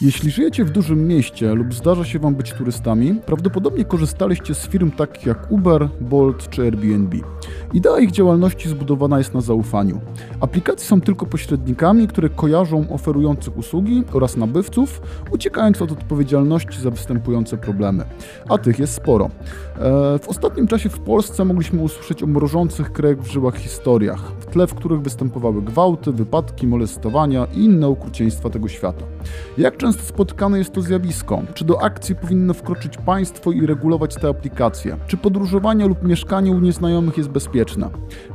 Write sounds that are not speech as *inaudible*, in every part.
Jeśli żyjecie w dużym mieście lub zdarza się Wam być turystami, prawdopodobnie korzystaliście z firm takich jak Uber, Bolt czy Airbnb. Idea ich działalności zbudowana jest na zaufaniu. Aplikacje są tylko pośrednikami, które kojarzą oferujących usługi oraz nabywców, uciekając od odpowiedzialności za występujące problemy. A tych jest sporo. E, w ostatnim czasie w Polsce mogliśmy usłyszeć o mrożących krew w żyłach historiach, w tle w których występowały gwałty, wypadki, molestowania i inne okrucieństwa tego świata. Jak często spotykane jest to zjawisko? Czy do akcji powinno wkroczyć państwo i regulować te aplikacje? Czy podróżowanie lub mieszkanie u nieznajomych jest bezpieczne?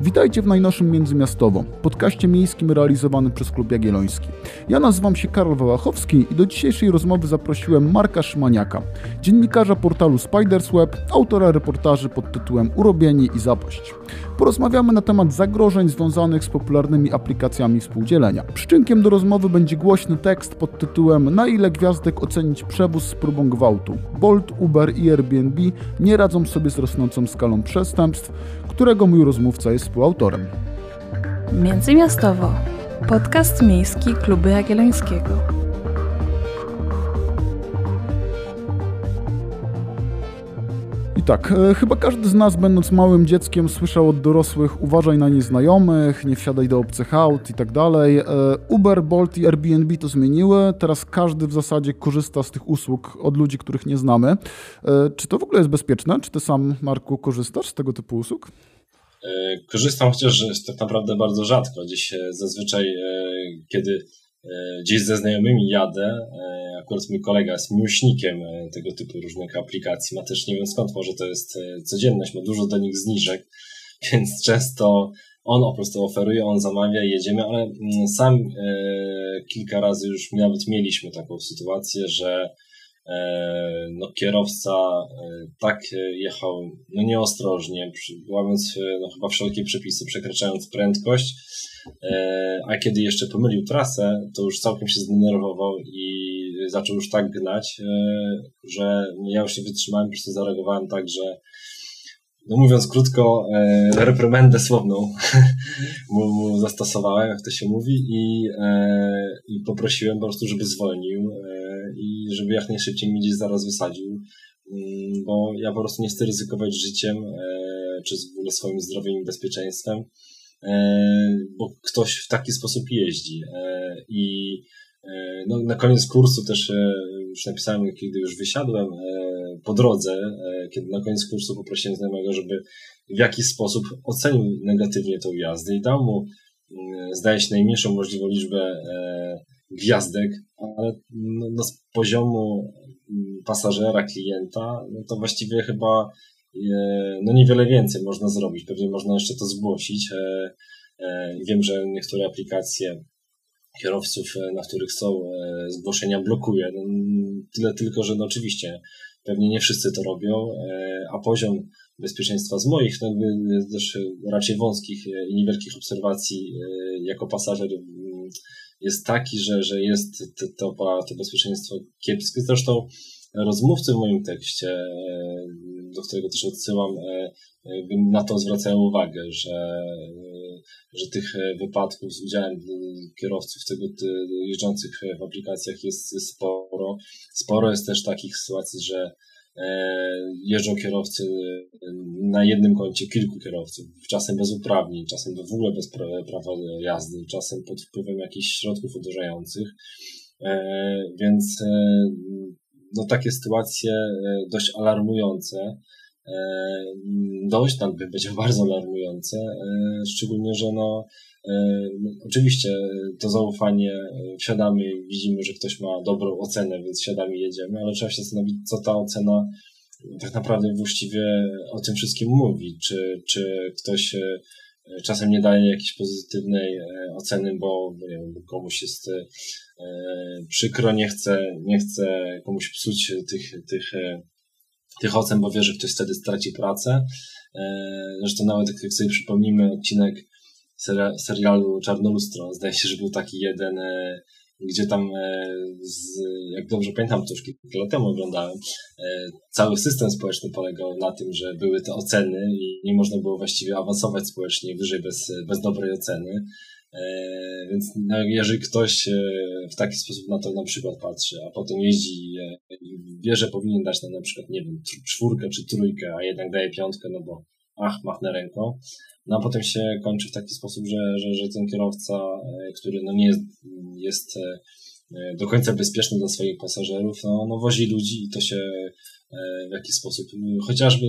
Witajcie w najnowszym Międzymiastowo, podcaście miejskim realizowanym przez Klub Jagielloński. Ja nazywam się Karol Wałachowski i do dzisiejszej rozmowy zaprosiłem Marka Szymaniaka, dziennikarza portalu Spiders Web, autora reportaży pod tytułem Urobieni i zapaść. Porozmawiamy na temat zagrożeń związanych z popularnymi aplikacjami współdzielenia. Przyczynkiem do rozmowy będzie głośny tekst pod tytułem Na ile gwiazdek ocenić przewóz z próbą gwałtu? Bolt, Uber i Airbnb nie radzą sobie z rosnącą skalą przestępstw, którego mój rozmówca jest współautorem. Międzymiastowo. Podcast miejski Kluby Jagiellońskiego. Tak, e, chyba każdy z nas, będąc małym dzieckiem, słyszał od dorosłych: uważaj na nieznajomych, nie wsiadaj do obcych aut i tak dalej. E, Uber, Bolt i Airbnb to zmieniły. Teraz każdy w zasadzie korzysta z tych usług od ludzi, których nie znamy. E, czy to w ogóle jest bezpieczne? Czy ty sam, Marku, korzystasz z tego typu usług? Korzystam, chociaż tak naprawdę bardzo rzadko. Dziś zazwyczaj, kiedy gdzieś ze znajomymi jadę, akurat mój kolega jest miłośnikiem e, tego typu różnych aplikacji, ma też nie wiem skąd, może to jest e, codzienność, ma dużo do nich zniżek, *laughs* więc często on po prostu oferuje, on zamawia, jedziemy, ale mm, sam e, kilka razy już nawet mieliśmy taką sytuację, że no, kierowca tak jechał no, nieostrożnie, łamiąc no, chyba wszelkie przepisy, przekraczając prędkość, a kiedy jeszcze pomylił trasę, to już całkiem się zdenerwował i zaczął już tak gnać, e, że ja już nie wytrzymałem, po prostu zareagowałem tak, że no mówiąc krótko, e, reprymendę słowną *laughs* mu, mu, zastosowałem, jak to się mówi, i, e, i poprosiłem po prostu, żeby zwolnił i żeby jak najszybciej mi gdzieś zaraz wysadził, mm, bo ja po prostu nie chcę ryzykować życiem, czy w ogóle swoim zdrowiem i bezpieczeństwem, bo ktoś w taki sposób jeździ. I E, no, na koniec kursu też e, już napisałem, kiedy już wysiadłem e, po drodze, kiedy na koniec kursu poprosiłem znajomego, żeby w jakiś sposób ocenił negatywnie tą jazdę i dał mu, mm, zdaje się, najmniejszą możliwą liczbę gwiazdek, ale no, no z poziomu mm, pasażera, klienta, no to właściwie chyba no niewiele więcej można zrobić. Pewnie można jeszcze to zgłosić. Wiem, że niektóre aplikacje kierowców, e, na których są e, zgłoszenia, blokuje. No, tyle tylko, że no oczywiście pewnie nie wszyscy to robią, e, a poziom bezpieczeństwa z moich, no też raczej wąskich i niewielkich obserwacji jako pasażer jest taki, że, że jest to, to bezpieczeństwo kiepskie. Zresztą rozmówcy w moim tekście, do którego też odsyłam, na to zwracają uwagę, że że tych e, wypadków z udziałem e, kierowców tego jeżdżących w aplikacjach jest sporo. Sporo jest też takich sytuacji, że e, jeżdżą kierowcy na jednym koncie kilku kierowców, czasem bez uprawnień, czasem w ogóle bez prawa jazdy, czasem pod wpływem jakichś środków uderzających. Więc no, takie sytuacje dość alarmujące E, dość, tam będzie *laughs* bardzo alarmujące, e, szczególnie, że no, e, no, oczywiście to zaufanie, wsiadamy widzimy, że ktoś ma dobrą ocenę, więc siadamy i jedziemy, ale trzeba się zastanowić, co ta ocena tak naprawdę właściwie o tym wszystkim mówi, czy, czy ktoś czasem nie daje jakiejś pozytywnej oceny, bo, nie wiem, komuś jest przykro, nie chce, nie chce komuś psuć tych, tych tych ocen, bo wie, że ktoś wtedy straci pracę. E, zresztą nawet jak sobie przypomnimy odcinek serialu Czarnolustro, zdaje się, że był taki jeden, e, gdzie tam, e, z, jak dobrze pamiętam, to już kilka lat temu oglądałem, cały system społeczny polegał na tym, że były te oceny i nie można było właściwie awansować społecznie wyżej bez, bez dobrej oceny. Więc no, jeżeli ktoś w taki sposób na to na przykład patrzy, a potem jeździ i wie, że powinien dać na przykład, nie wiem, czwórkę czy trójkę, a jednak daje piątkę, no bo ach, machnę ręką, no a potem się kończy w taki sposób, że, że, że ten kierowca, który no nie jest, jest do końca bezpieczny dla swoich pasażerów, no, no wozi ludzi i to się w jakiś sposób, chociażby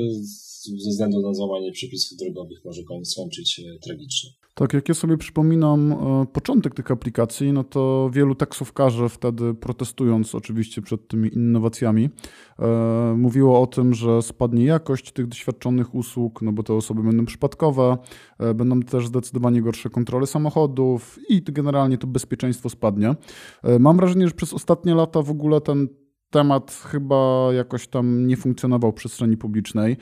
ze względu na złamanie przepisów drogowych może skończyć tragicznie. Tak, jak ja sobie przypominam e, początek tych aplikacji, no to wielu taksówkarzy wtedy protestując oczywiście przed tymi innowacjami, e, mówiło o tym, że spadnie jakość tych doświadczonych usług, no bo te osoby będą przypadkowe, e, będą też zdecydowanie gorsze kontrole samochodów i generalnie to bezpieczeństwo spadnie. Mam wrażenie, że przez ostatnie lata w ogóle ten temat chyba jakoś tam nie funkcjonował w przestrzeni publicznej.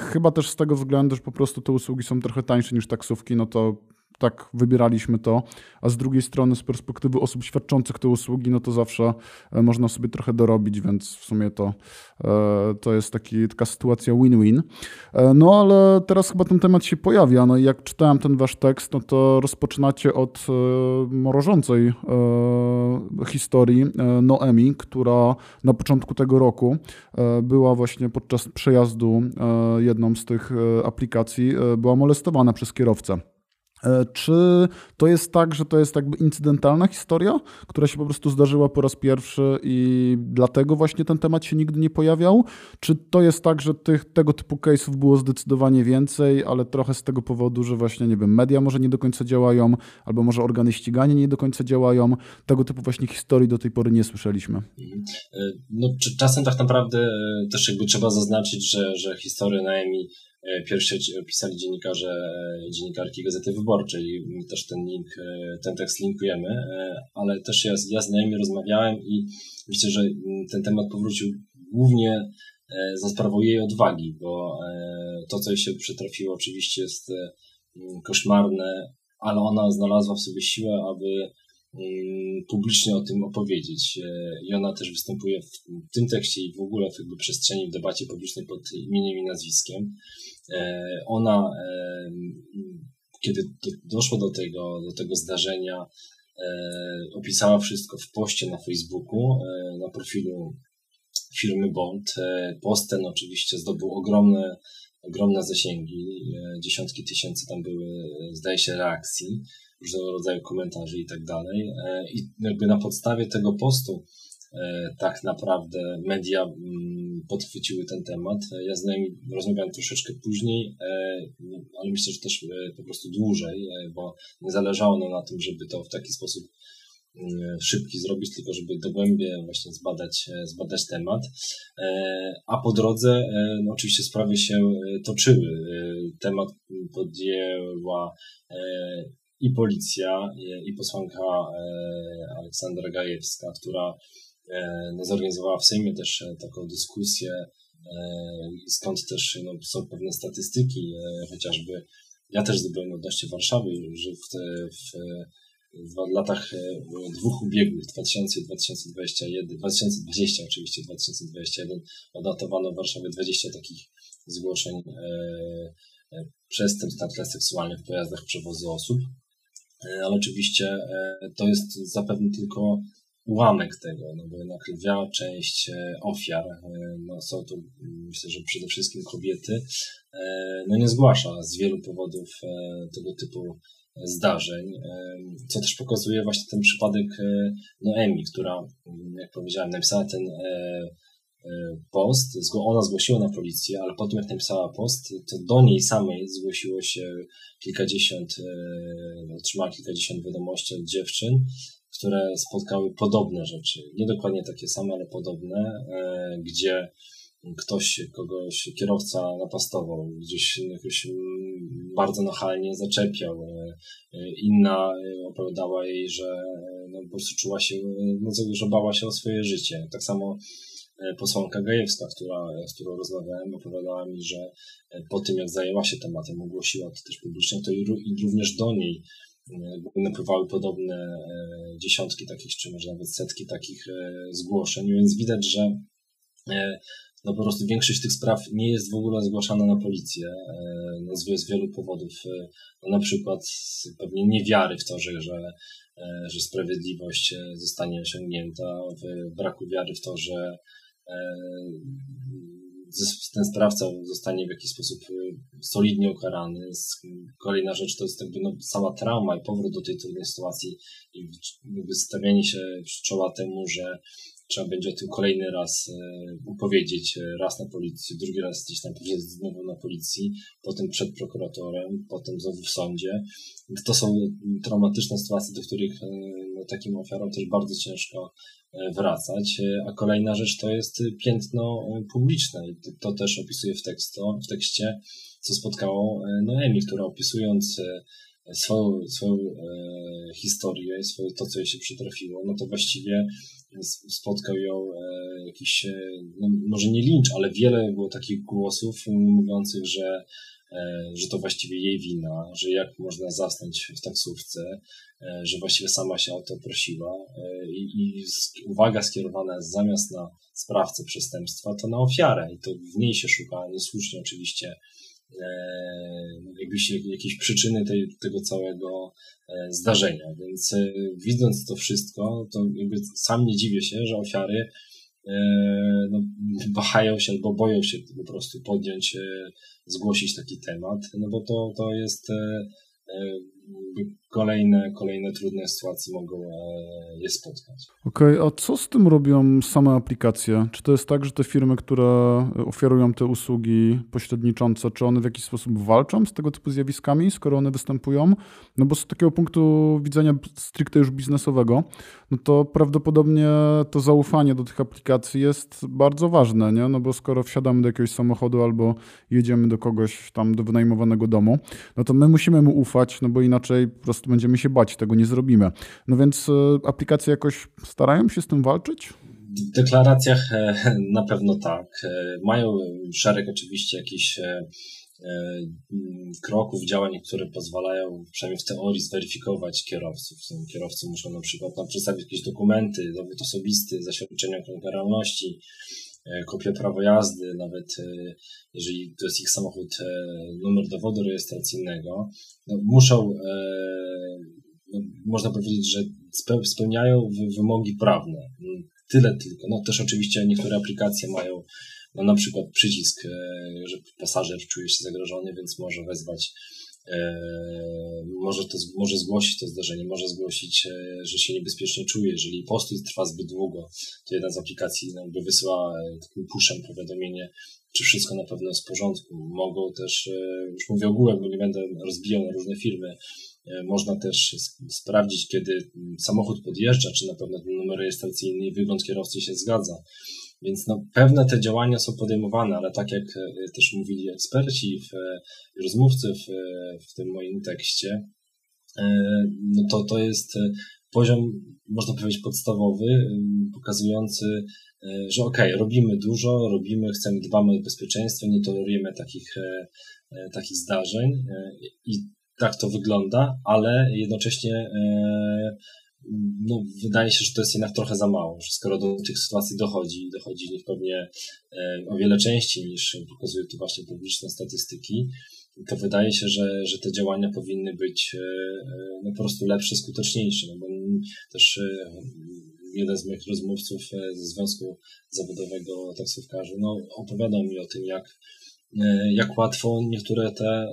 Chyba też z tego względu, że po prostu te usługi są trochę tańsze niż taksówki, no to tak wybieraliśmy to, a z drugiej strony z perspektywy osób świadczących te usługi, no to zawsze e, można sobie trochę dorobić, więc w sumie to, e, to jest taki, taka sytuacja win-win. E, no ale teraz chyba ten temat się pojawia, no i jak czytałem ten wasz tekst, no to rozpoczynacie od mrożącej historii Noemi, która na początku tego roku była właśnie podczas przejazdu jedną z tych aplikacji, była molestowana przez kierowcę. E, czy to jest tak, że to jest jakby incydentalna historia, która się po prostu zdarzyła po raz pierwszy i dlatego właśnie ten temat się nigdy nie pojawiał? Czy to jest tak, że tych, tego typu case'ów było zdecydowanie więcej, ale trochę z tego powodu, że właśnie, nie wiem, media może nie do końca działają, albo może organy ścigania nie do końca działają? Tego typu właśnie historii do tej pory nie słyszeliśmy. Mhm. E, no, czasem tak naprawdę e, też jakby trzeba zaznaczyć, że, że historia najmniej pierwsze pisali dziennikarze, e, dziennikarki Gazety Wyborczej. Też ten link, e, ten tekst linkujemy, ale też ja, ja z nimi rozmawiałem i myślę, że ten temat powrócił głównie za sprawą jej odwagi, bo to, co jej się przytrafiło, oczywiście jest koszmarne, ale ona znalazła w sobie siłę, aby publicznie o tym opowiedzieć. I ona też występuje w tym tekście i w ogóle w jakby przestrzeni w debacie publicznej pod imieniem i nazwiskiem. E, ona, kiedy doszło do tego, do tego zdarzenia, opisała wszystko w poście na Facebooku, na profilu firmy Bond. Post ten oczywiście zdobył ogromne, ogromne zasięgi, dziesiątki tysięcy tam były, zdaje się, reakcji, różnego rodzaju komentarzy i tak dalej. I jakby na podstawie tego postu E, tak naprawdę media mm, podchwyciły ten temat. Ja z nimi rozmawiałem troszeczkę później, e, ale myślę, że też e, po prostu dłużej, bo nie zależało nam na tym, żeby to w taki sposób szybki zrobić, tylko żeby dogłębnie właśnie zbadać, zbadać temat. A po drodze no oczywiście sprawy się toczyły. Temat podjęła i policja, i posłanka Aleksandra Gajewska, która E, no, zorganizowała w Sejmie też e, taką dyskusję, e, skąd też no, są pewne statystyki, chociażby ja też zdobyłem odnośnie Warszawy, że w, w, w latach dwóch ubiegłych, 2000 i 2021, 2020 oczywiście, 2021, odnotowano w Warszawie 20 takich zgłoszeń e, przestępstw na tle seksualnym w pojazdach przewozu osób. Ale oczywiście to jest zapewne tylko ułamek tego, no bo jednak lwia część e, ofiar, e, no są to myślę, że przede wszystkim kobiety, e, no nie zgłasza z wielu powodów tego typu zdarzeń, co też pokazuje właśnie ten przypadek Noemi, która, jak powiedziałem, napisała ten post, ona zgłosiła na policję, ale potem jak napisała post, to do niej samej zgłosiło się kilkadziesiąt, otrzymała kilkadziesiąt wiadomości od dziewczyn, które spotkały podobne rzeczy. Nie dokładnie takie same, ale podobne, e, gdzie ktoś kogoś, kierowca napastował, gdzieś jakoś bardzo nachalnie zaczepiał. E, e, inna opowiadała jej, że no, po prostu czuła się, no, że bała się o swoje życie. Tak samo posłanka Gajewska, która, z którą rozmawiałem, opowiadała mi, że po tym, jak zajęła się tematem, ogłosiła to też publicznie, to i, również do niej napływały podobne e, dziesiątki takich, czy może nawet setki takich e, zgłoszeń, więc widać, że e, no po prostu większość tych spraw nie jest w ogóle zgłaszana na policję no z wielu powodów. No na przykład pewnie niewiary w to, że, że, że sprawiedliwość zostanie osiągnięta, w braku wiary w to, że ten sprawca zostanie w jakiś sposób y, solidnie ukarany. Kolejna rzecz to jest jakby no, sama trauma i powrót do tej trudnej sytuacji i jakby stawianie się czoła temu, że trzeba będzie o tym kolejny raz upowiedzieć, y, raz na policji, drugi raz gdzieś tam znowu na policji, potem przed prokuratorem, potem znowu w sądzie. To są traumatyczne sytuacje, do których takim ofiarom też bardzo ciężko wracać. A kolejna rzecz to jest piętno publiczne i to też opisuję w, teksto, w tekście, co spotkało Noemi, która opisując swoją, swoją e, historię, swoje, to, co jej się przytrafiło, no to właściwie spotkał ją e, jakiś, no, może nie lincz, ale wiele było takich głosów mówiących, że E, że to właściwie jej wina, że jak można zasnąć w taksówce, e, że właściwie sama się o to prosiła e, i, i uwaga skierowana jest zamiast na sprawcę przestępstwa, to na ofiarę i to w niej się szuka, niesłusznie oczywiście, jakbyś jakieś przyczyny tej, tego całego zdarzenia. Więc widząc to wszystko, to jakby sam nie dziwię się, że ofiary no, wahają się albo boją się po prostu podjąć zgłosić taki temat, no bo to, to jest e, e, kolejne, kolejne trudne sytuacje mogą e, je spotkać. Okej, okay, a co z tym robią same aplikacje? Czy to jest tak, że te firmy, które oferują te usługi pośredniczące, czy one w jakiś sposób walczą z tego typu zjawiskami, skoro one występują? No bo z takiego punktu widzenia stricte już biznesowego, no to prawdopodobnie to zaufanie do tych aplikacji jest bardzo ważne, nie? No bo skoro wsiadamy do jakiegoś samochodu albo jedziemy do kogoś tam do wynajmowanego domu, no to my musimy mu ufać, no bo inaczej po prostu będziemy się bać, tego nie zrobimy. No więc e, aplikacje jakoś starają się z tym walczyć? W deklaracjach e, na pewno tak. E, mają szereg oczywiście jakichś kroków, działań, które pozwalają przynajmniej w teorii zweryfikować kierowców. Kierowcy muszą na przykład tam przedstawić jakieś dokumenty, dowód osobisty, zaświadczenie o karalności, kopię prawa jazdy, nawet jeżeli to jest ich samochód, numer dowodu rejestracyjnego, no, muszą no, można powiedzieć, że spełniają wymogi prawne. Mm, tyle tylko. No też oczywiście niektóre aplikacje mają no, na przykład przycisk, e, że pasażer czuje się zagrożony, więc może wezwać e, może, to, może zgłosić to zdarzenie, może zgłosić, e, że się niebezpiecznie czuje. Jeżeli postój trwa zbyt długo, to jedna z aplikacji jakby wysyła takim puszem powiadomienie, czy wszystko na pewno jest w porządku. Mogą też, już mówię ogółem, bo nie będę rozbijał na różne firmy, E, można też sprawdzić, kiedy samochód podjeżdża, czy na pewno ten numer rejestracyjny i wygląd kierowcy się zgadza. Więc no, pewne te działania są podejmowane, ale tak jak e, też mówili eksperci w, e, rozmówcy w, w tym moim tekście, no to, to jest poziom, można powiedzieć, podstawowy, pokazujący, że ok, robimy dużo, robimy, chcemy, dbamy o bezpieczeństwo, nie tolerujemy takich, takich zdarzeń i tak to wygląda, ale jednocześnie e, no, wydaje się, że to jest jednak trochę za mało, że skoro do tych sytuacji dochodzi, dochodzi pewnie e, o wiele częściej niż pokazują to właśnie publiczne statystyki, to wydaje się, że, że te działania powinny być e, no, po prostu lepsze, skuteczniejsze, no bo też jeden z moich rozmówców ze Związku Zawodowego Taksówkarzy no, opowiadał mi o tym, jak E, jak łatwo niektóre te e,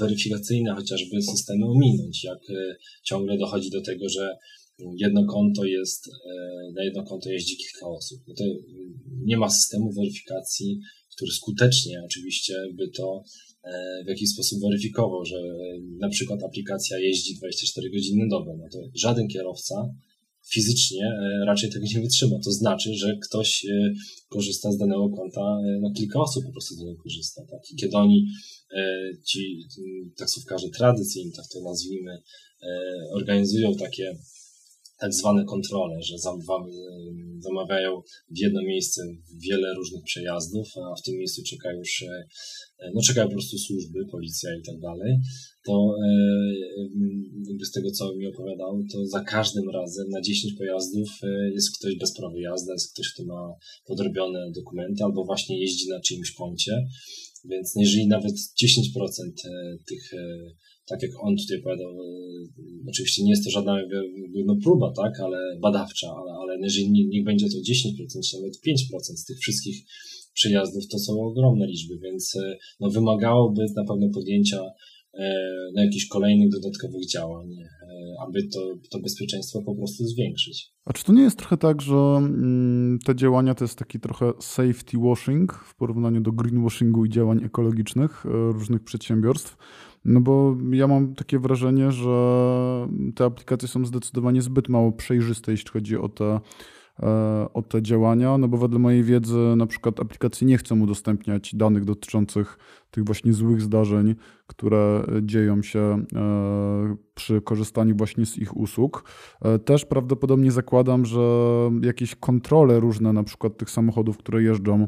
weryfikacyjne chociażby systemy ominąć, jak e, ciągle dochodzi do tego, że jedno konto jest, na jedno konto jeździ kilka osób. No to nie ma systemu weryfikacji, który skutecznie oczywiście by to w jakiś sposób weryfikował, że na przykład aplikacja jeździ 24 godziny na dobę. No to żaden kierowca fizycznie e, raczej tego nie wytrzyma. To znaczy, że ktoś e, korzysta z danego konta, e, no kilka osób po prostu z niego korzysta. Tak? I kiedy oni, ci taksówkarze tradycyjni, tak to nazwijmy, organizują takie tak zwane kontrole, że zamawiają w jedno miejsce wiele różnych przejazdów, a w tym miejscu czeka już, no czekają po prostu służby, policja i tak dalej, to z tego, co mi opowiadał, to za każdym razem na 10 pojazdów jest ktoś bez prawa jazdy, jest ktoś, kto ma podrobione dokumenty albo właśnie jeździ na czyimś koncie, więc jeżeli nawet 10% tych tak jak on tutaj powiedział, e, oczywiście nie jest to żadna no, próba, tak, ale badawcza, ale, ale jeżeli niech będzie to 10% czy nawet 5% z tych wszystkich przyjazdów, to są ogromne liczby, więc e, no, wymagałoby na pewno podjęcia e, no, jakichś kolejnych dodatkowych działań, aby to, to bezpieczeństwo po prostu zwiększyć. A czy to nie jest trochę tak, że mm, te działania to jest taki trochę safety washing w porównaniu do greenwashingu i działań ekologicznych różnych przedsiębiorstw? No bo ja mam takie wrażenie, że te aplikacje są zdecydowanie zbyt mało przejrzyste, jeśli chodzi o te, e, o te działania, no bo wedle mojej wiedzy na przykład aplikacje nie chcą udostępniać danych dotyczących tych właśnie złych zdarzeń, które dzieją się e, przy korzystaniu właśnie z ich usług. E, też prawdopodobnie zakładam, że jakieś kontrole różne, na przykład tych samochodów, które jeżdżą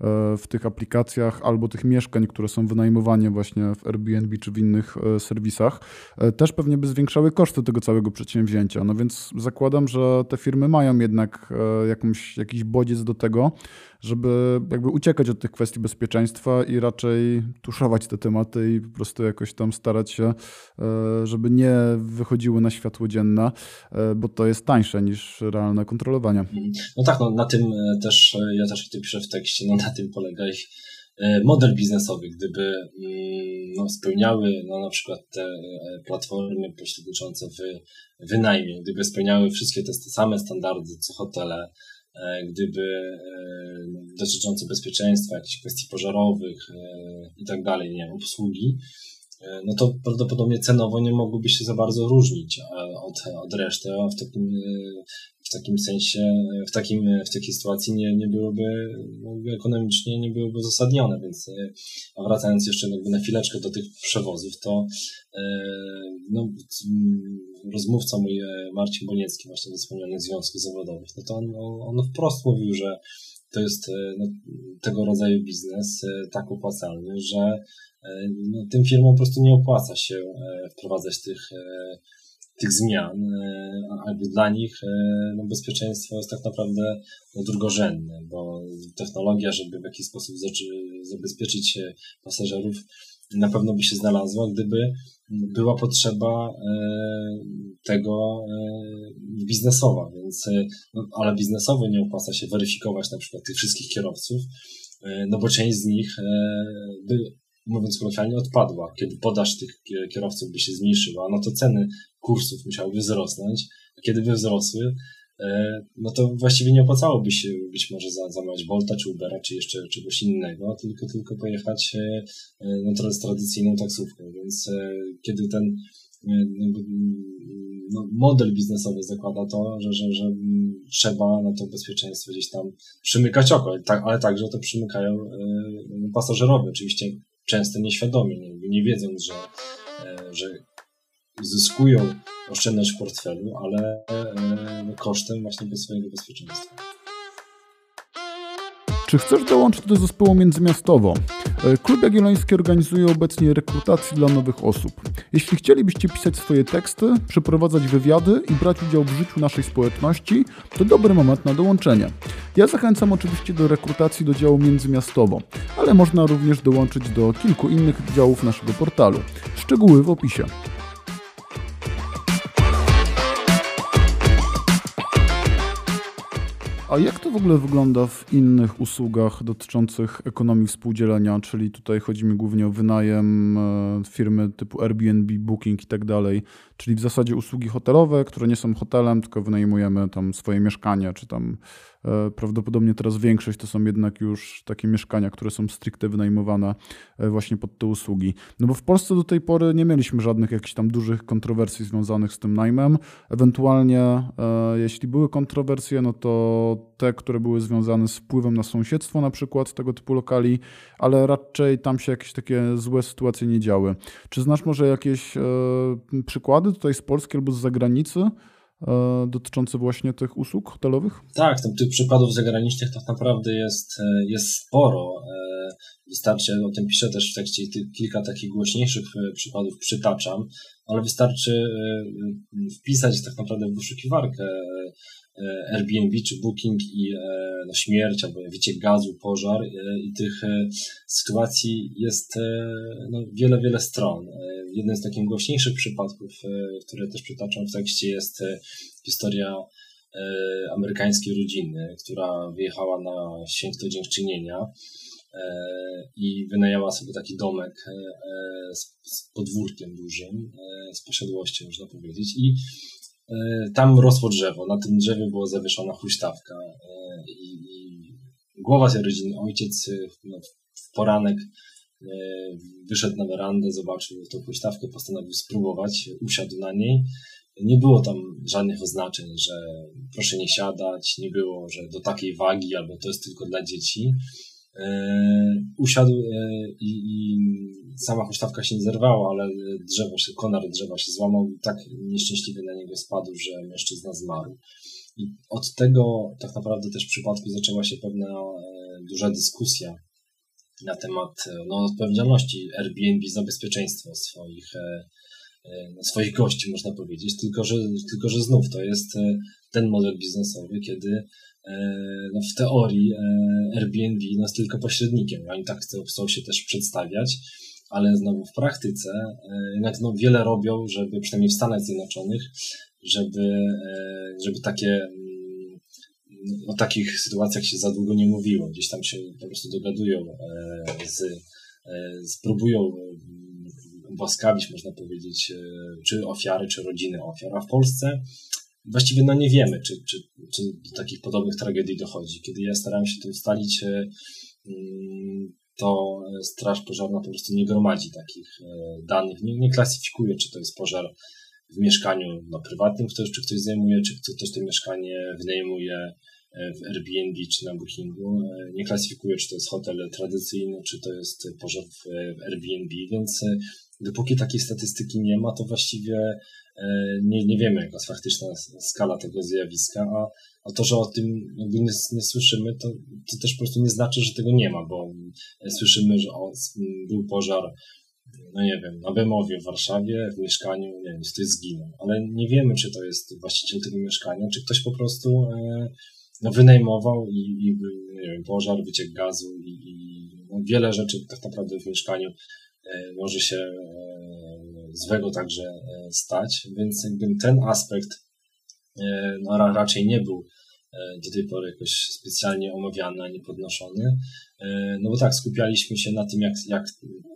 E, w tych aplikacjach albo tych mieszkań, które są wynajmowane właśnie w Airbnb czy w innych e, serwisach, e, też pewnie by zwiększały koszty tego całego przedsięwzięcia. No więc zakładam, że te firmy mają jednak jakąś, jakiś bodziec do tego, żeby jakby uciekać od tych kwestii bezpieczeństwa i raczej tuszować te tematy i po prostu jakoś tam starać się, żeby nie wychodziły na światło dzienne, bo to jest tańsze niż realne kontrolowanie. No tak, no na tym też, ja też o tym piszę w tekście, no na tym polega ich e, model biznesowy, gdyby mm, no, spełniały no, na przykład te e, platformy pośredniczące w wynajmie, gdyby spełniały wszystkie te same standardy co hotele, e, gdyby no, dotyczące bezpieczeństwa, jakichś kwestii pożarowych i tak dalej, nie wiem, obsługi, no to prawdopodobnie cenowo nie mogłyby się za bardzo różnić od, od reszty, a w takim w takim sensie, w, takim, w takiej sytuacji nie, nie byłoby no, ekonomicznie nie byłoby uzasadnione, więc e, a wracając jeszcze jakby na chwileczkę do tych przewozów, to e, no, rozmówca mój e, Marcin Boniecki właśnie ze wspomnianych związków zawodowych, no to on, on wprost mówił, że to jest no, tego rodzaju biznes tak opłacalny, że no, tym firmom po prostu nie opłaca się wprowadzać tych tych zmian, e, a dla nich e, no, bezpieczeństwo jest tak naprawdę no, drugorzędne, bo technologia, żeby w jakiś sposób zabezpieczyć pasażerów, na pewno by się znalazła, gdyby była potrzeba e, tego biznesowa, więc, no, ale biznesowo nie opłaca się weryfikować na przykład tych wszystkich kierowców, no bo część z nich by mówiąc kolokwialnie, odpadła. Kiedy podaż tych kierowców by się zmniejszyła, no to ceny kursów musiałyby wzrosnąć, a kiedy by wzrosły, e, no to właściwie nie opłacałoby się być może zamawiać Bolta czy Ubera, czy jeszcze czegoś innego, tylko, tylko pojechać e, e, no, z tradycyjną taksówką. Więc kiedy ten no, model biznesowy zakłada to, że, że, że trzeba na to bezpieczeństwo gdzieś tam przymykać oko, ale także to przymykają pasażerowie. Oczywiście często nieświadomie, nie, nie wiedząc, że, e, że zyskują oszczędność w portfelu, ale e, kosztem właśnie swojego bezpieczeństwa. Czy chcesz dołączyć do zespołu Międzymiastowo? E, Klub Jagielloński organizuje obecnie rekrutację dla nowych osób. Jeśli chcielibyście pisać swoje teksty, przeprowadzać wywiady i brać udział w życiu naszej społeczności, to dobry moment na dołączenie. Ja zachęcam oczywiście do rekrutacji do działu Międzymiastowo, ale można również dołączyć do kilku innych działów naszego portalu. Szczegóły w opisie. A jak to w ogóle wygląda w innych usługach dotyczących ekonomii współdzielenia? Czyli tutaj chodzi mi głównie o wynajem e, firmy typu Airbnb, Booking i tak dalej. Czyli w zasadzie usługi hotelowe, które nie są hotelem, tylko wynajmujemy tam swoje mieszkania, czy tam prawdopodobnie teraz większość to są jednak już takie mieszkania, które są stricte wynajmowane e, właśnie pod te usługi. No bo w Polsce do tej pory nie mieliśmy żadnych jakichś tam dużych kontrowersji związanych z tym najmem. Ewentualnie e, jeśli były kontrowersje, no to te, które były związane z wpływem na sąsiedztwo na przykład tego typu lokali, ale raczej tam się jakieś takie złe sytuacje nie działy. Czy znasz może jakieś przykłady tutaj z Polski albo z zagranicy? E, dotyczące właśnie tych usług hotelowych? Tak, tych przykładów zagranicznych tak naprawdę jest, e, jest sporo. E, wystarczy, o tym piszę też w tekście, kilka takich głośniejszych przykładów przytaczam, ale wystarczy wpisać tak naprawdę w wyszukiwarkę E, Airbnb czy Booking i e, no, śmierć albo wyciek gazu, pożar e, i tych sytuacji jest no, wiele, wiele stron. Jeden z takich głośniejszych przypadków, które też przytaczam w tekście jest historia amerykańskiej rodziny, która wyjechała na święto dziękczynienia i wynajęła sobie taki domek z podwórkiem dużym, z posiadłością można powiedzieć i E, tam rosło drzewo, na tym drzewie była zawieszona huśtawka e, i, i głowa tej rodziny, ojciec e, no, w poranek wyszedł na werandę, zobaczył tą huśtawkę, postanowił spróbować, usiadł na niej. Nie było tam żadnych oznaczeń, że proszę nie siadać, nie było, że do takiej wagi albo to jest tylko dla dzieci. Usiadł i, i sama huśtawka się nie zerwała, ale drzewo się, konar drzewa się złamał i tak nieszczęśliwie na niego spadł, że mężczyzna zmarł. I od tego tak naprawdę też w przypadku zaczęła się pewna e, duża dyskusja na temat e, no, odpowiedzialności Airbnb za bezpieczeństwo swoich, e, no, swoich gości, można powiedzieć. Tylko że, tylko, że znów to jest ten model biznesowy, kiedy no, w teorii Airbnb no, jest tylko pośrednikiem. Oni tak chcą, się też przedstawiać ale znowu w praktyce e, jednak no, wiele robią, żeby przynajmniej w Stanach Zjednoczonych, żeby, e, żeby takie mm, o takich sytuacjach się za długo nie mówiło. Gdzieś tam się po prostu dogadują e, z, spróbują łaskawić, można powiedzieć, czy ofiary, czy rodziny ofiar. A w Polsce właściwie no nie wiemy, czy, czy, czy do takich podobnych tragedii dochodzi. Kiedy ja starałem się to ustalić, mm, to e, Straż Pożarna po prostu nie gromadzi takich e, danych, nie, nie klasyfikuje, czy to jest pożar w mieszkaniu no, prywatnym, ktoś, czy ktoś zajmuje, czy ktoś to mieszkanie wynajmuje e, w Airbnb czy na Bookingu. Nie klasyfikuje, czy to jest hotel tradycyjny, czy to jest pożar w Airbnb, więc dopóki takiej statystyki nie ma, to właściwie nie, nie wiemy, jaka jest faktyczna skala tego zjawiska, a a to, że o tym jakby nie, nie słyszymy, to, to też po prostu nie znaczy, że tego nie ma, bo słyszymy, że o, był pożar, no nie wiem, na Bemowie w Warszawie, w mieszkaniu, nie wiem, ktoś zginął, ale nie wiemy, czy to jest właściciel tego mieszkania, czy ktoś po prostu e, no, wynajmował i, i nie wiem, pożar, wyciek gazu i, i no, wiele rzeczy tak naprawdę w mieszkaniu e, może się e, złego także e, stać, więc jakby ten aspekt E, no, raczej nie był e, do tej pory jakoś specjalnie omawiany, ani podnoszony. E, no bo tak, skupialiśmy się na tym, jak, jak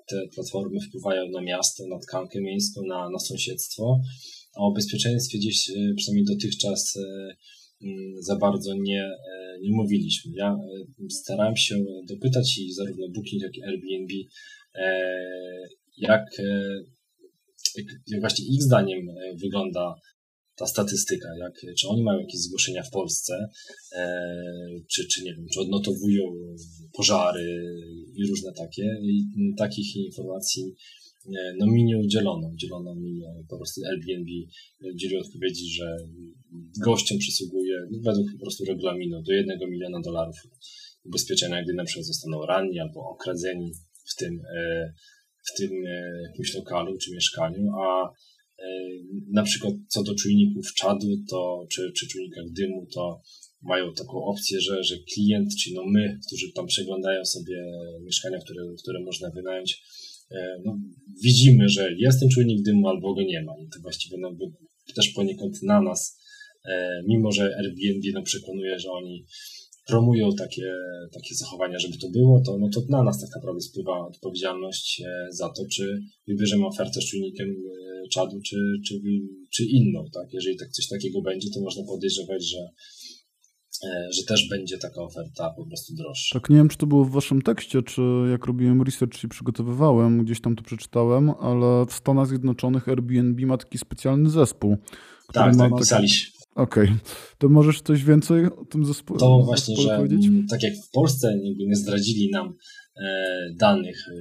te platformy wpływają na miasto, na tkankę miejską, na, na sąsiedztwo, a o bezpieczeństwie gdzieś przynajmniej dotychczas mm, za bardzo nie, nie mówiliśmy. Ja starałem się dopytać i zarówno Booking, jak i Airbnb, jak, jak właśnie ich zdaniem wygląda ta statystyka, jak, czy oni mają jakieś zgłoszenia w Polsce, e, czy, czy nie wiem, czy odnotowują pożary i różne takie. I takich informacji e, no, mi nie udzielono. Udzielono mi e, po prostu Airbnb udzielił odpowiedzi, że gościom przysługuje według po prostu regulaminu do 1 miliona dolarów ubezpieczenia, gdy na przykład zostaną ranni albo okradzeni w tym, e, w tym jakimś lokalu czy mieszkaniu, a na przykład co do czujników czadu, to, czy, czy czujnikach dymu, to mają taką opcję, że, że klient, czyli no my, którzy tam przeglądają sobie mieszkania, które, które można wynająć, e, no, widzimy, że jest ten czujnik dymu albo go nie ma. I to właściwie no, też poniekąd na nas, e, mimo że Airbnb no, przekonuje, że oni promują takie, takie zachowania, żeby to było, to, no to na nas tak naprawdę spływa odpowiedzialność e, za to, czy wybierzemy ofertę z czujnikiem czadu, czy, czy, czy inną. Tak? Jeżeli tak coś takiego będzie, to można podejrzewać, że, e, że też będzie taka oferta po prostu droższa. Tak, nie wiem, czy to było w waszym tekście, czy jak robiłem research i przygotowywałem, gdzieś tam to przeczytałem, ale w Stanach Zjednoczonych Airbnb ma taki specjalny zespół. Który tak, ma tak, taki, Okej, okay. to możesz coś więcej o tym zespole To właśnie, że powiedzieć? tak jak w Polsce nie zdradzili nam danych e,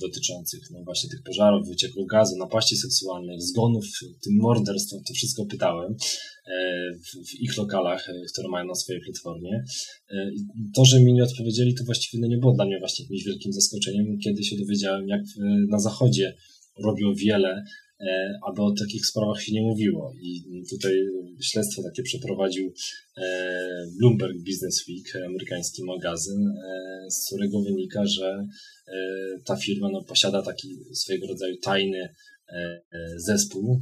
dotyczących no właśnie tych pożarów, wycieku gazu, napaści seksualnych, zgonów, tym morderstw, to wszystko pytałem e, w, w, ich lokalach, które mają na swojej platformie. To, że mi nie odpowiedzieli, to właściwie no nie było dla mnie właśnie jakimś wielkim zaskoczeniem, kiedy się dowiedziałem, jak na zachodzie robią wiele E, aby o takich sprawach się nie mówiło. I tutaj śledztwo takie przeprowadził e, Bloomberg Business Week, amerykański magazyn, e, z którego wynika, że ta firma no, posiada taki swojego rodzaju tajny zespół,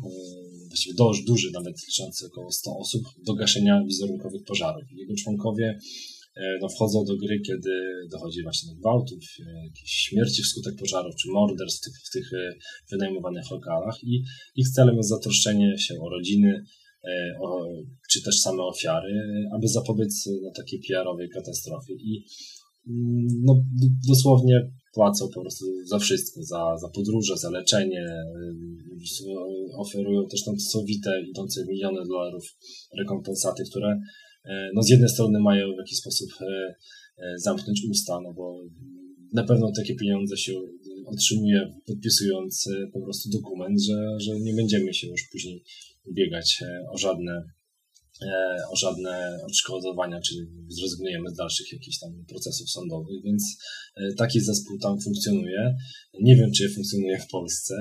właściwie dość duży, nawet liczący około 100 osób, do gaszenia wizerunkowych pożarów. Jego członkowie E, no, wchodzą do gry, kiedy dochodzi właśnie do gwałtów, e, jakichś śmierci wskutek pożarów czy morderstw w tych, e, wynajmowanych lokalach i ich celem jest zatroszczenie się o rodziny, o, czy też same ofiary, aby zapobiec no, takiej PR-owej katastrofie. I mm, no, dosłownie płacą po prostu za wszystko, za, za podróże, za leczenie, oferują też tam sowite, idące miliony dolarów rekompensaty, które E, no z jednej strony mają w jakiś sposób e, e, zamknąć usta, no bo na pewno takie pieniądze się otrzymuje podpisując po prostu dokument, że, że nie będziemy się już później ubiegać o żadne o żadne odszkodowania, czy zrezygnujemy z dalszych jakichś tam procesów sądowych, więc taki zespół tam funkcjonuje. Nie wiem, czy funkcjonuje w Polsce,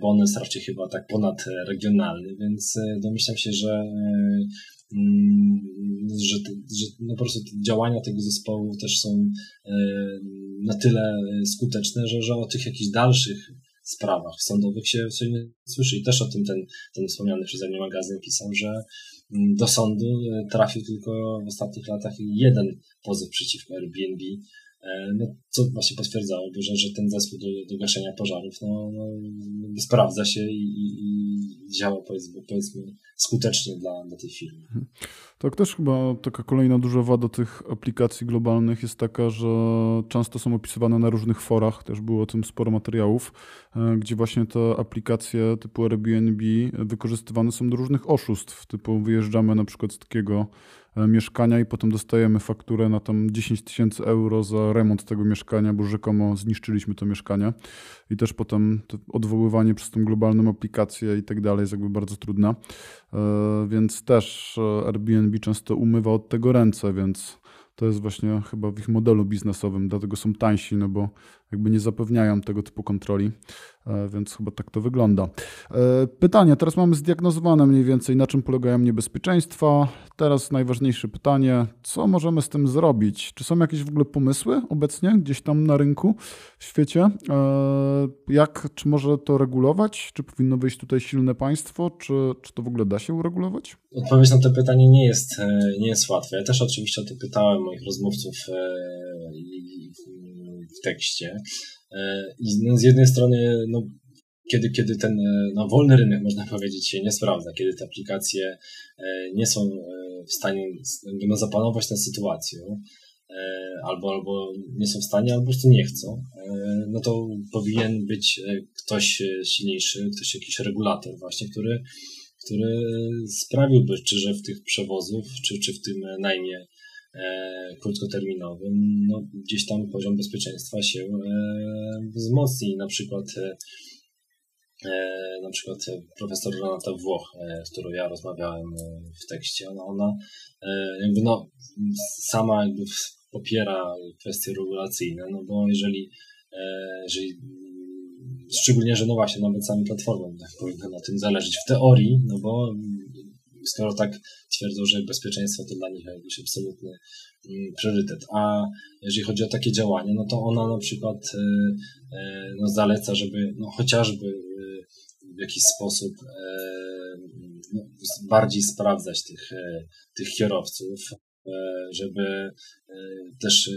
bo on jest raczej chyba tak ponadregionalny, więc domyślam się, że że, że no po prostu działania tego zespołu też są e, na tyle skuteczne, że, że o tych jakichś dalszych sprawach sądowych się, się nie słyszy. I też o tym ten, ten wspomniany przeze mnie magazyn pisał, że mm, do sądu e, trafił tylko w ostatnich latach jeden pozew przeciwko Airbnb, e, no, co właśnie potwierdzało, że, że ten zespół do, do gaszenia pożarów no, no, sprawdza się i, i, i działa powiedzmy, powiedzmy skutecznie dla, dla tej firmy. Tak, też chyba taka kolejna duża wada tych aplikacji globalnych jest taka, że często są opisywane na różnych forach, też było o tym sporo materiałów, e, gdzie właśnie te aplikacje typu Airbnb wykorzystywane są do różnych oszustw, typu wyjeżdżamy na przykład z takiego E, mieszkania i potem dostajemy fakturę na tam 10 tysięcy euro za remont tego mieszkania, bo rzekomo zniszczyliśmy to mieszkanie. I też potem odwoływanie przez tą globalną aplikację i tak dalej jest jakby bardzo trudne. E, więc też e, Airbnb często umywa od tego ręce, więc to jest właśnie chyba w ich modelu biznesowym, dlatego są tańsi, no bo jakby nie zapewniają tego typu kontroli, e, więc chyba tak to wygląda. E, pytanie, teraz mamy zdiagnozowane mniej więcej, na czym polegają niebezpieczeństwa. Teraz najważniejsze pytanie, co możemy z tym zrobić? Czy są jakieś w ogóle pomysły obecnie gdzieś tam na rynku w świecie? E, jak, czy może to regulować? Czy powinno wyjść tutaj silne państwo? Czy, czy to w ogóle da się uregulować? Odpowiedź na to pytanie nie jest, nie jest łatwa. Ja też oczywiście o to pytałem moich rozmówców w tekście. E, I z jednej strony, no, kiedy, kiedy ten e, no, wolny rynek, można *laughs* powiedzieć, się nie sprawdza, kiedy te aplikacje e, nie są w stanie no, zapanować nad sytuacją, albo, albo nie są w stanie, albo po prostu nie chcą, no to powinien być ktoś silniejszy, ktoś jakiś regulator właśnie, który, który sprawiłby, czy że w tych przewozów, czy, czy w tym najmie krótkoterminowym, no, gdzieś tam poziom bezpieczeństwa się e, wzmocni. Na przykład e, na przykład profesor Renata Włoch, z którą ja rozmawiałem w tekście, ona, ona jakby no, sama jakby popiera kwestie regulacyjne, no bo jeżeli, jeżeli szczególnie, że no właśnie nawet sami platformy tak powinno na tym zależeć w teorii, no bo skoro tak twierdzą, że bezpieczeństwo to dla nich jakiś absolutny mm, priorytet. A jeżeli chodzi o takie działania, no to ona na przykład e, e, no, zaleca, żeby no, chociażby e, w jakiś sposób no, bardziej sprawdzać tych, tych kierowców, żeby też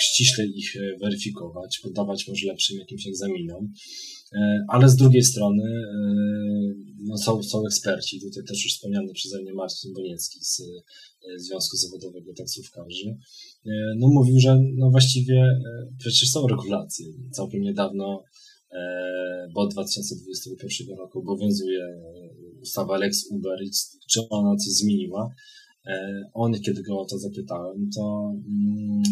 ściśle ich weryfikować, poddawać może lepszym jakimś egzaminom. E, ale z drugiej strony e, no są, są eksperci, tutaj też już wspomniany przeze mnie Marcin Boniecki z e, Związku Zawodowego Taksówkarzy, no mówił, że no właściwie przecież są regulacje. Całkiem niedawno, bo od 2021 roku obowiązuje ustawa Lex Uber, czy ona coś zmieniła. On, kiedy go o to zapytałem, to, mm,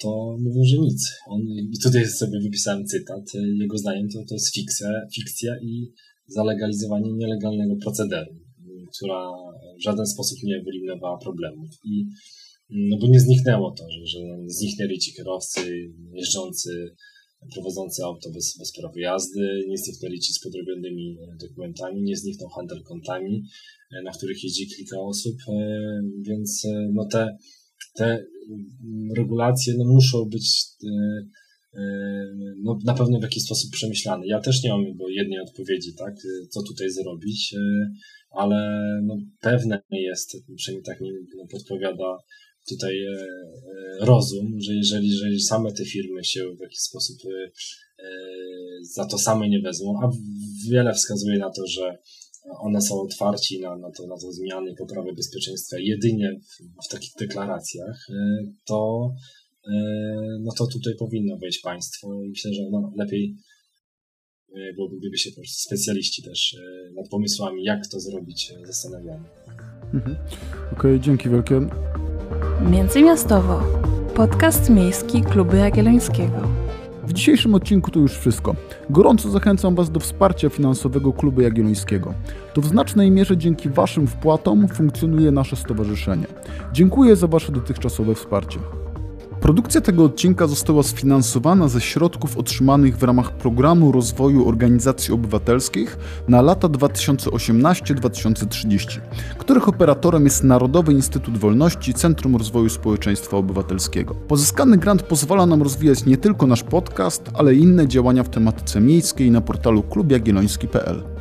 to mówił, że nic. On, I tutaj sobie wypisałem cytat. Jego zdaniem to, to jest fikcja, fikcja i zalegalizowanie nielegalnego procederu, która w żaden sposób nie wyeliminowała problemów. I no bo nie zniknęło to, że, że zniknęli ci kierowcy jeżdżący, prowadzący auto bez, bez prawa jazdy, nie zniknęli ci z podrobionymi dokumentami, nie zniknął handel kontami, na których jeździ kilka osób, e, więc e, no te, te regulacje no muszą być e, no, na pewno w jakiś sposób przemyślane. Ja też nie mam jednej odpowiedzi, tak, co tutaj zrobić, ale no, pewne jest, przynajmniej tak mi no, podpowiada tutaj e, e, rozum, że jeżeli, jeżeli same te firmy się w jakiś sposób e, za to same nie wezmą, a wiele wskazuje na to, że one są otwarci na, na, to, na to zmiany poprawę bezpieczeństwa jedynie w, w takich deklaracjach, to, no to tutaj powinno wejść państwo i myślę, że no, lepiej byłoby, gdyby się specjaliści też nad pomysłami, jak to zrobić, zastanawiali. Mhm. Okej, okay, dzięki wielkie. Międzymiastowo. Podcast miejski Kluby Jagiellońskiego. W dzisiejszym odcinku to już wszystko. Gorąco zachęcam Was do wsparcia finansowego Klubu Jagiellońskiego. To w znacznej mierze dzięki Waszym wpłatom funkcjonuje nasze stowarzyszenie. Dziękuję za Wasze dotychczasowe wsparcie. Produkcja tego odcinka została sfinansowana ze środków otrzymanych w ramach Programu Rozwoju Organizacji Obywatelskich na lata 2018-2030, których operatorem jest Narodowy Instytut Wolności Centrum Rozwoju Społeczeństwa Obywatelskiego. Pozyskany grant pozwala nam rozwijać nie tylko nasz podcast, ale i inne działania w tematyce miejskiej na portalu klubjagielloński.pl.